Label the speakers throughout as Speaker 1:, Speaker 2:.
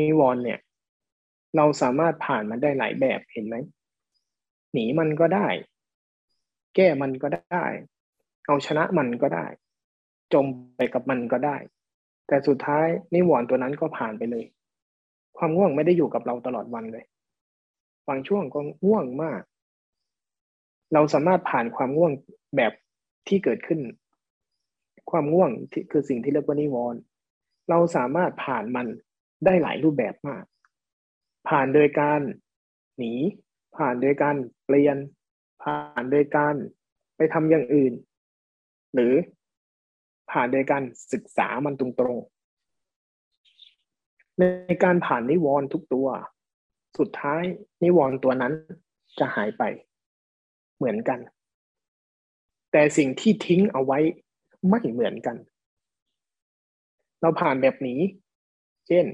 Speaker 1: นิวรณ์เนี่ย เราสามารถผ่านมันได้หลายแบบเห็นไหมหนีมันก็ได้ แก้มันก็ได้ เอาชนะมันก็ได้ จมไปกับมันก็ได้ แต่สุดท้ายนิวรณ์ตัวนั้นก็ผ่านไปเลย ความง่วงไม่ได้อยู่กับเราตลอดวันเลยบางช่วงก็ง่วงมาก เราสามารถผ่านความง่วงแบบที่เกิดขึ้น ความง่วงที่คือสิ่งที่เรียกว่านิวรณ์เราสามารถผ่านมัน ได้หลายรูปแบบมาก ผ่านโดยการหนี ผ่านโดยการเปลี่ยน ผ่านโดยการไปทำอย่างอื่น หรือผ่านโดยการศึกษามันตรงๆ ในการผ่านนิวรณ์ทุกตัว สุดท้ายนิวรณ์ตัวนั้นจะหายไปเหมือนกัน แต่สิ่งที่ทิ้งเอาไว้ไม่เหมือนกัน เราผ่านแบบนี้ เช่น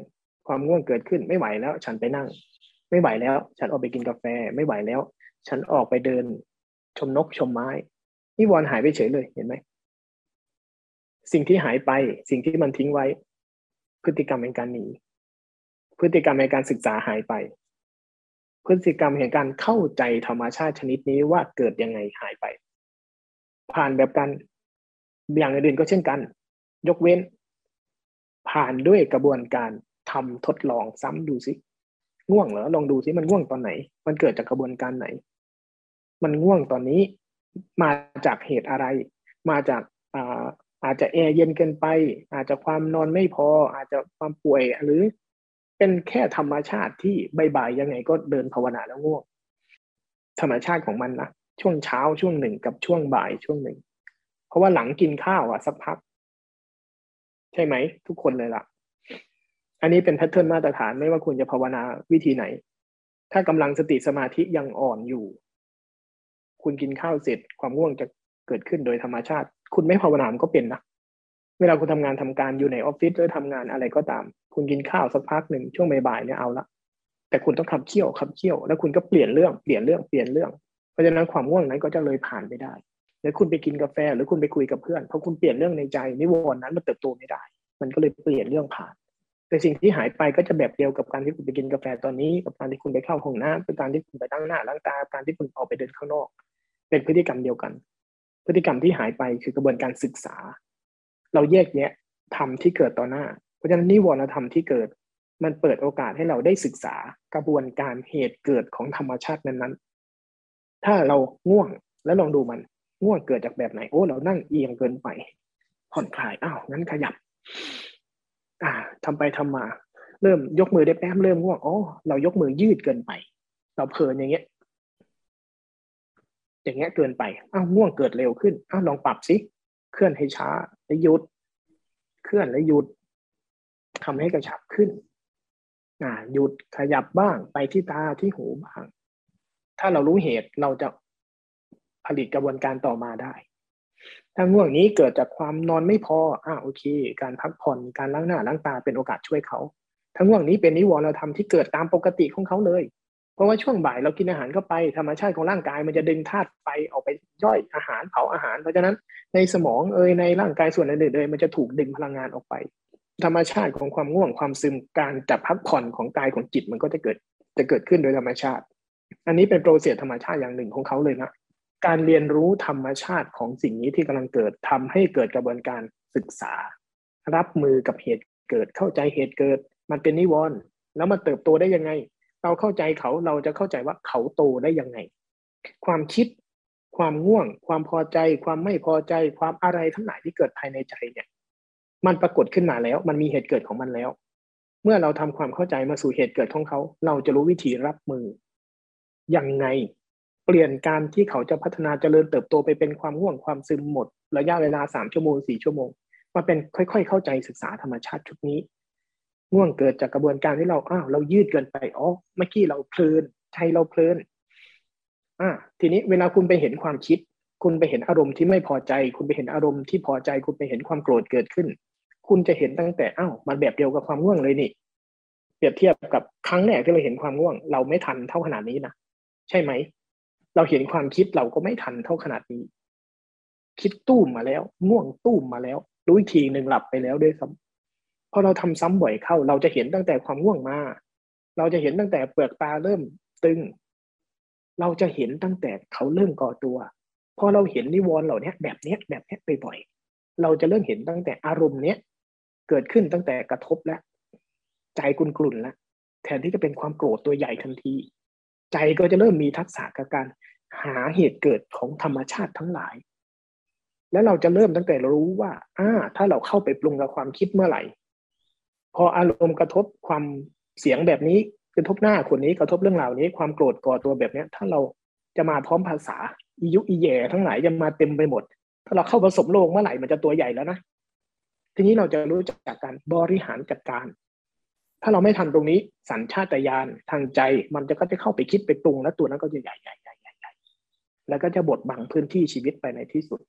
Speaker 1: ความง่วงเกิดขึ้นไม่ไหวแล้ว ฉันไปนั่ง ไม่ไหวแล้ว ฉันออกไปกินกาแฟ ไม่ไหวแล้ว ฉันออกไปเดิน ชมนกชมไม้นิวรณ์หายไปเฉยเลยเห็นไหมสิ่งที่หายไป สิ่งที่มันทิ้งไว้ พฤติกรรมในการหนีพฤติกรรมในการศึกษาหายไป พฤติกรรมแห่งการเข้าใจธรรมชาติชนิดนี้ว่าเกิดยังไงหายไป ผ่านแบบกันอย่างอื่นก็เช่นกัน ยกเว้น ผ่านด้วยกระบวนการ ทำทดลองซ้ำดูสิง่วงเหรอลองดูสิมันง่วงตอนไหน มันเกิดจากกระบวนการไหน มันง่วงตอนนี้มาจากเหตุอะไร มาจากอ่าอาจจะแอร์เย็นเกินไป อาจจะความนอนไม่พอ อาจจะความป่วยหรือ เป็นแค่ธรรมชาติที่ใบ่ายๆยังไงก็เดินภาวนาแล้วง่วง ธรรมชาติของมันนะช่วงเช้าช่วงหนึ่งกับช่วงบ่ายช่วงหนึ่ง เพราะว่าหลังกินข้าวอะสักพัก ใช่ไหมทุกคนเลยล่ะ อันนี้เป็นแพทเทิร์นมาตรฐานไม่ว่าคุณจะภาวนาวิธีไหน ถ้ากำลังสติสมาธิยังอ่อนอยู่ คุณกินข้าวเสร็จความง่วงจะเกิดขึ้นโดยธรรมชาติ คุณไม่ภาวนาก็เป็นนะเวลาคุณทำงานทำการอยู่ในออฟฟิศหรือทำงานอะไรก็ตาม คุณกินข้าวสักพักหนึ่งช่วงบ่ายๆเนี่ยเอาละแต่คุณต้องขับเคี่ยวขับเคี่ยวแล้วคุณก็เปลี่ยนเรื่องเปลี่ยนเรื่องเปลี่ยนเรื่อง เพราะฉะนั้นความง่วงนั้นก็จะเลยผ่านไปได้แล้วคุณไปกินกาแฟหรือคุณไปคุยกับเพื่อนเพราะคุณเปลี่ยนเรื่องในใจนิวรณ์นั้นมันเติบโตไม่ได้ มันก็เลยเปลี่ยนเรื่องผ่าน แต่สิ่งที่หายไปก็จะแบบเดียวกับการที่คุณไปกินกาแฟตอนนี้ กับการที่คุณไปเข้าห้องน้ำกับการที่คุณไปตั้งหน้าล้างตาการที่คุณออกไปเดินข้างนอก เป็นพฤติกรรมเดียวกัน พฤติกรรมที่หายไปคือกระบวนการศึกษา เราแยกแยะธรรมที่เกิดต่อหน้า เพราะฉะนั้นนิวรณธรรมที่เกิด มันเปิดโอกาสให้เราได้ศึกษากระบวนการเหตุเกิดของธรรมชาตินั้นๆ ถ้าเราง่วงแล้วลองดูมันง่วงเกิดจากแบบไหนโอ้เรานั่งเอียงเกินไปผ่อนคลายอ้าวงั้นขยับ อ่าทำไปทำมา เริ่มยกมือได้แป๊บเริ่มง่วงอ๋อเรายกมือยืดเกินไป เราเพลินอย่างเงี้ย อย่างเงี้ยเกินไปอ้าวง่วงเกิดเร็วขึ้นอ้าวลองปรับสิเคลื่อนให้ช้าแล้วหยุด เคลื่อนแล้วหยุดทำให้กระชับขึ้นอ่าหยุดขยับบ้างไปที่ตาที่หูบ้าง ถ้าเรารู้เหตุเราจะผลิตกระบวนการต่อมาได้ ถ้าง่วงนี้เกิดจากความนอนไม่พออ่าโอเค การพักผ่อนการล้างหน้าล้างตาเป็นโอกาสช่วยเขาถ้าง่วงนี้เป็นนิวรณธรรมที่เกิดตามปกติของเขาเลย เพราะว่าช่วงบ่ายเรากินอาหารเข้าไปธรรมชาติของร่างกายมันจะดึงธาตุไฟออกไปย่อยอาหารเผาอาหาร เพราะฉะนั้นในสมองเอยในร่างกายส่วนอื่นๆเลยมันจะถูกดึงพลังงานออกไป ธรรมชาติของความง่วงความซึมการจับพักผ่อนของกายของจิตมันก็จะเกิดจะเกิดขึ้นโดยธรรมชาติ อันนี้เป็นโปรเซสธรรมชาติอย่างหนึ่งของเขาเลยนะ การเรียนรู้ธรรมชาติของสิ่งนี้ที่กำลังเกิดทำให้เกิดกระบวนการศึกษา รับมือกับเหตุเกิดเข้าใจเหตุเกิด มันเป็นนิวรณ์แล้วมันเติบโตได้ยังไง เราเข้าใจเขาเราจะเข้าใจว่าเขาโตได้ยังไง ความคิด ความง่วง ความพอใจ ความไม่พอใจ ความอะไรทั้งหลายที่เกิดภายในใจเนี่ย มันปรากฏขึ้นมาแล้ว มันมีเหตุเกิดของมันแล้ว เมื่อเราทำความเข้าใจมาสู่เหตุเกิดของเขา เราจะรู้วิธีรับมือยังไง เปลี่ยนการที่เขาจะพัฒนาเจริญเติบโตไปเป็นความง่วงความซึมหมด ระยะเวลาสามชั่วโมงสี่ชั่วโมงมาเป็นค่อย ๆ เข้าใจศึกษาธรรมชาติชุดนี้ง่วงเกิดจากกระบวนการที่เราอ้าวเรายืดเกินไปอ๋อเมื่อกี้เราเพลินใจเราเพลินอ่าทีนี้เวลาคุณไปเห็นความคิด คุณไปเห็นอารมณ์ที่ไม่พอใจ คุณไปเห็นอารมณ์ที่พอใจ คุณไปเห็นความโกรธเกิดขึ้น คุณจะเห็นตั้งแต่อ้าวมันแบบเดียวกับความง่วงเลยนี่เปรียบเทียบกับครั้งแรกที่เราเห็นความง่วง เราไม่ทันเท่าขนาดนี้นะใช่ไหม เราเห็นความคิดเราก็ไม่ทันเท่าขนาดนี้ คิดตู้มมาแล้วง่วงตู้มมาแล้ว รู้อีกทีหนึ่งหลับไปแล้วด้วยซ้ำพอเราทำซ้ำบ่อยเข้า เราจะเห็นตั้งแต่ความง่วงมา เราจะเห็นตั้งแต่เปลือกตาเริ่มตึง เราจะเห็นตั้งแต่เขาเริ่มก่อตัวพอเราเห็นนิวรณ์เหล่านี้แบบนี้แบบนี้ไปบ่อยเราจะเริ่มเห็นตั้งแต่อารมณ์เนี้ยเกิดขึ้นตั้งแต่กระทบแล้ว ใจกุนกลุ่นแล้วแทนที่จะเป็นความโกรธตัวใหญ่ทันที ใจก็จะเริ่มมีทักษะกับการหาเหตุเกิดของธรรมชาติทั้งหลาย แล้วเราจะเริ่มตั้งแต่รู้ว่าอ่าถ้าเราเข้าไปปรุงกับความคิดเมื่อไหร่ พออารมณ์กระทบความเสียงแบบนี้กระทบหน้าคนนี้กระทบเรื่องราวนี้ความโกรธก่อตัวแบบนี้ถ้าเราจะมาพร้อมภาษาอียุอีแย่ทั้งหลายจะมาเต็มไปหมด ถ้าเราเข้าผสมโลกเมื่อไหร่มันจะตัวใหญ่แล้วนะทีนี้เราจะรู้จักการบริหารจัดการ ถ้าเราไม่ทำตรงนี้สัญชาตญาณทางใจมันจะก็จะเข้าไปคิดไปปรุงแล้วตัวนั้นก็จะใหญ่ใหญ่ใหญ่ใหญ่ใหญ่แล้วก็จะบดบังพื้นที่ชีวิตไปในที่สุด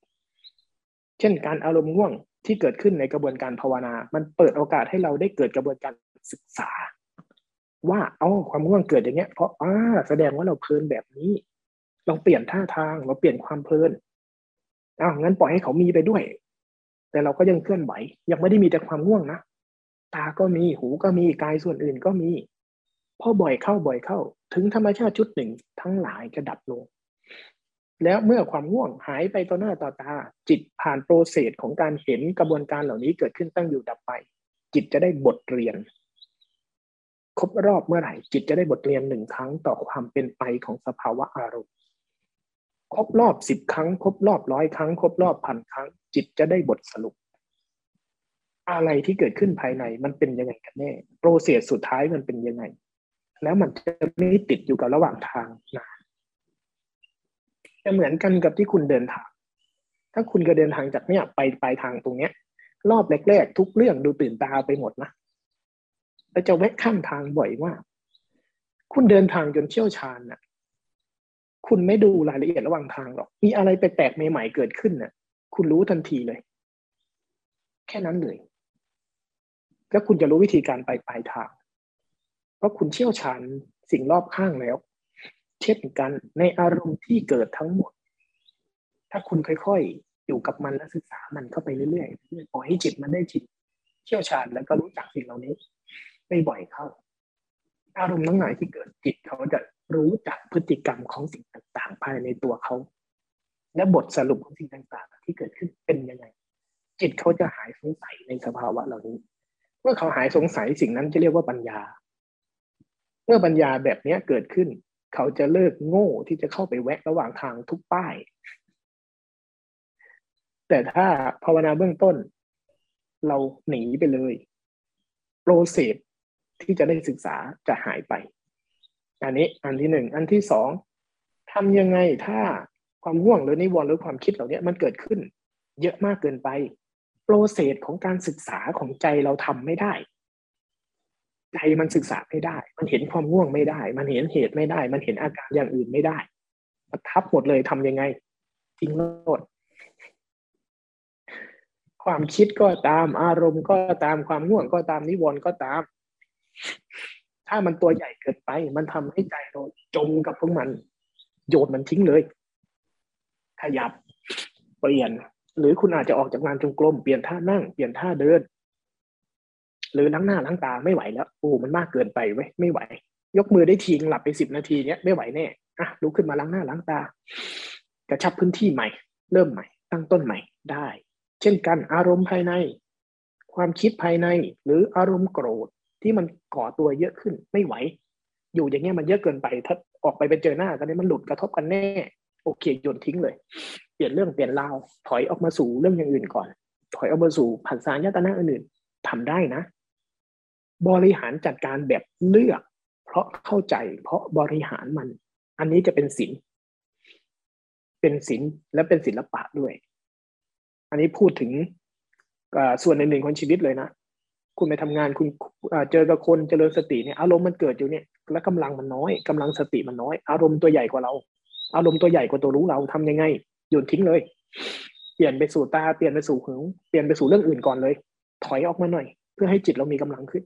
Speaker 1: เช่นการอารมณ์ง่วงที่เกิดขึ้นในกระบวนการภาวนา มันเปิดโอกาสให้เราได้เกิดกระบวนการศึกษา ว่าอ๋อความง่วงเกิดอย่างเงี้ยเพราะอ่าแสดงว่าเราเพลินแบบนี้ลองเปลี่ยนท่าทางเราเปลี่ยนความเพลินอ้าวงั้นปล่อยให้เขามีไปด้วย แต่เราก็ยังเคลื่อนไหว ยังไม่ได้มีแต่ความง่วงนะ ตาก็มีหูก็มีกายส่วนอื่นก็มีพอบ่อยเข้าบ่อยเข้า ถึงธรรมชาติชุดหนึ่งทั้งหลายจะดับลง แล้วเมื่อความง่วงหายไปต่อหน้าต่อตา จิตผ่านโปรเซสของการเห็นกระบวนการเหล่านี้เกิดขึ้นตั้งอยู่ดับไป จิตจะได้บทเรียน ครบรอบเมื่อไหร่ จิตจะได้บทเรียนหนึ่งครั้งต่อความเป็นไปของสภาวะอารมณ์ครบรอบสิบครั้ง ครบรอบร้อยครั้ง ครบรอบพันครั้ง จิตจะได้บทสรุป อะไรที่เกิดขึ้นภายในมันเป็นยังไงกันแน่โปรเซสสุดท้ายมันเป็นยังไง แล้วมันจะไม่ติดอยู่กับระหว่างทางนานจะเหมือนกันกับที่คุณเดินทาง ถ้าคุณก็เดินทางจากเนี้ยไปปลายทางตรงเนี้ย รอบแรกๆทุกเรื่องดูตื่นตาไปหมดนะแล้วจะแวะข้ามทางบ่อยมาก คุณเดินทางจนเชี่ยวชาญนะ่ะ คุณไม่ดูรายละเอียดระหว่างทางหรอก มีอะไรแปลกๆใหม่ๆเกิดขึ้นน่ะ คุณรู้ทันทีเลย แค่นั้นเลย แล้วคุณจะรู้วิธีการไปปลายทางเพราะคุณเชี่ยวชาญสิ่งรอบข้างแล้ว เช่นกันในอารมณ์ที่เกิดทั้งหมด ถ้าคุณค่อยๆอยู่กับมันและศึกษามันเข้าไปเรื่อยๆปล่อยให้จิตมันได้จิต เชี่ยวชาญแล้วก็รู้จักสิ่งเหล่านี้ไม่บ่อยเข้า อารมณ์ทั้งหลายที่เกิดจิตเขาจะรู้จักพฤติกรรมของสิ่งต่างๆ ภายในตัวเขา และบทสรุปของสิ่งต่างๆ ที่เกิดขึ้นเป็นยังไง จิตเขาจะหายสงสัยในสภาวะเหล่านี้ เมื่อเขาหายสงสัยสิ่งนั้นจะเรียกว่าปัญญา เมื่อปัญญาแบบนี้เกิดขึ้น เขาจะเลิกโง่ที่จะเข้าไปแวะระหว่างทางทุกป้าย แต่ถ้าภาวนาเบื้องต้น เราหนีไปเลย process ที่จะได้ศึกษาจะหายไป อันนี้อันที่หนึ่งอันที่สองทำยังไงถ้าความง่วงหรือนิวรณ์หรือความคิดเหล่านี้มันเกิดขึ้น เยอะมากเกินไป process ของการศึกษาของใจเราทำไม่ได้ ใจมันศึกษาไม่ได้ มันเห็นความง่วงไม่ได้ มันเห็นเหตุไม่ได้ มันเห็นอาการอย่างอื่นไม่ได้มันทับหมดเลยทำยังไง ทิ้งโลดความคิดก็ตาม อารมณ์ก็ตามความง่วงก็ตามนิวรณ์ก็ตาม ถ้ามันตัวใหญ่เกินไป มันทำให้ใจเราจมกับพวกมัน โยนมันทิ้งเลย ขยับ เปลี่ยน หรือคุณอาจจะออกจากงานจงกรมเปลี่ยนท่านั่งเปลี่ยนท่าเดิน หรือล้างหน้าล้างตาไม่ไหวแล้วโอ้มันมากเกินไปเว้ยไม่ไหว ยกมือได้ทีหลับไปสิบนาทีเนี้ยไม่ไหวแน่อะลุกขึ้นมาล้างหน้าล้างตากระชับพื้นที่ใหม่ เริ่มใหม่ ตั้งต้นใหม่ได้ เช่นกันอารมณ์ภายใน ความคิดภายใน หรืออารมณ์โกรธที่มันก่อตัวเยอะขึ้นไม่ไหว อยู่อย่างเงี้ยมันเยอะเกินไป ถ้าออกไปไปเจอหน้ากันนี่มันหลุดกระทบกันแน่ โอเคโยนทิ้งเลย เปลี่ยนเรื่องเปลี่ยนราวถอยออกมาสู่เรื่องอย่างอื่นก่อน ถอยออกมาสู่ผัสสะยตนะอื่นทำได้นะ บริหารจัดการแบบเลือก เพราะเข้าใจ เพราะบริหารมัน อันนี้จะเป็นศิลเป็นศิลและเป็นศิลปะด้วย อันนี้พูดถึงส่วนหนึ่งของชีวิตเลยนะคุณไปทำงานคุณเจอกับคนเจริญสติเนี่ยอารมณ์มันเกิดอยู่เนี่ยแล้วกำลังมันน้อยกำลังสติมันน้อย อารมณ์ตัวใหญ่กว่าเรา อารมณ์ตัวใหญ่กว่าตัวรู้เราทำยังไง โยนทิ้งเลย เปลี่ยนไปสู่ตาเปลี่ยนไปสู่หูเปลี่ยนไปสู่เรื่องอื่นก่อนเลย ถอยออกมาหน่อย เพื่อให้จิตเรามีกำลังขึ้น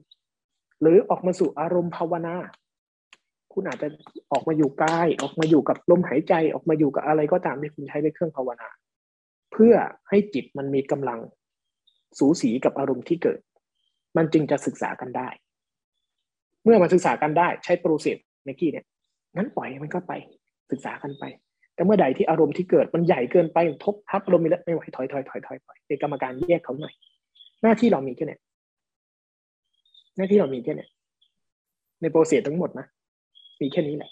Speaker 1: หรือออกมาสู่อารมณ์ภาวนา คุณอาจจะออกมาอยู่กายออกมาอยู่กับลมหายใจออกมาอยู่กับอะไรก็ตามที่คุณใช้ในเครื่องภาวนา เพื่อให้จิตมันมีกำลัง สูสีกับอารมณ์ที่เกิด มันจึงจะศึกษากันได้ เมื่อมันศึกษากันได้ใช้โปรเซสเมื่อกี้เนี่ยงั้นปล่อยมันก็ไปศึกษากันไป แต่เมื่อใดที่อารมณ์ที่เกิดมันใหญ่เกินไปทบทับอารมณ์แล้วไม่ไหวถอยถอยถอยถอยถอยเป็นกรรมการแยกเขาหน่อย หน้าที่เรามีแค่นี้หน้าที่เรามีแค่นี้ในโปรเซสทั้งหมดนะมีแค่นี้แหละ